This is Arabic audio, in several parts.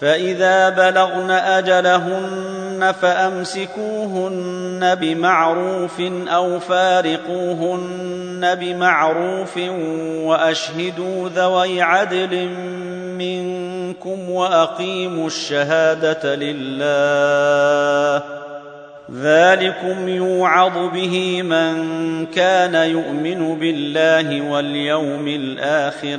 فاذا بلغن اجلهن فامسكوهن بمعروف أو فارقوهن بمعروف واشهدوا ذوي عدل منكم واقيموا الشهاده لله ذلكم يوعظ به من كان يؤمن بالله واليوم الآخر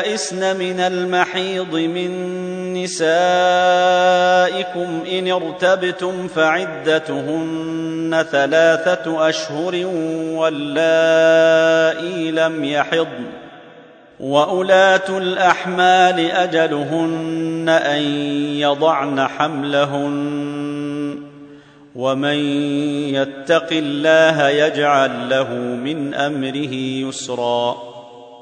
يئسن من المحيض من نسائكم ان ارتبتم فعدتهن ثلاثة اشهر واللائي لم يحضن واولات الاحمال اجلهن ان يضعن حملهن ومن يتق الله يجعل له من امره يسرا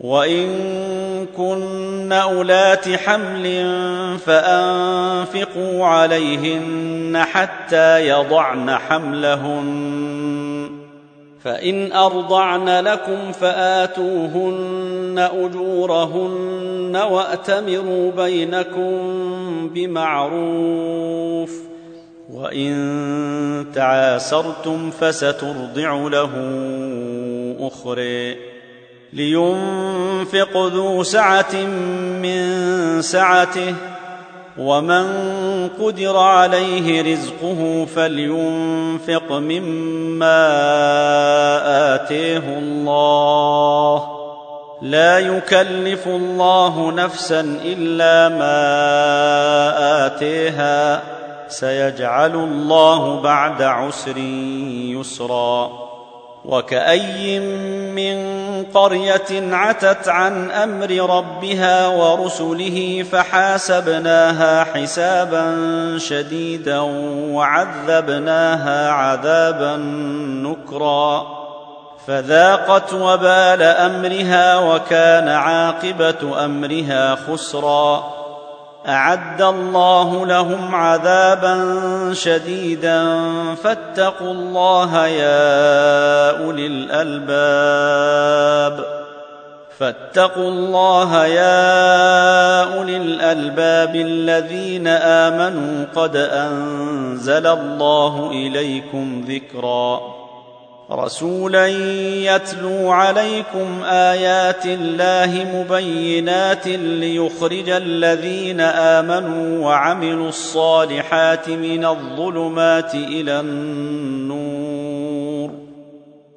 وإن كن أولات حمل فأنفقوا عليهن حتى يضعن حملهن. فإن أرضعن لكم فآتوهن أجورهن وأتمروا بينكم بمعروف. وإن تعاسرتم فسترضع له أخرى. لينفق ذو سعة من سعته ومن قدر عليه رزقه فلينفق مما آتيه الله. لا يكلف الله نفسا إلا ما آتيها سيجعل الله بعد عسر يسرا. وكأي من قرية عتت عن أمر ربها ورسله فحاسبناها حسابا شديدا وعذبناها عذابا نكرا. فذاقت وبال أمرها وكان عاقبة أمرها خسرا. أعد الله لهم عذابا شديدا. فاتقوا الله يا الألباب. فاتقوا الله يا أولي الألباب الذين آمنوا قد أنزل الله إليكم ذكرا. رسولا يتلو عليكم آيات الله مبينات ليخرج الذين آمنوا وعملوا الصالحات من الظلمات إلى النور.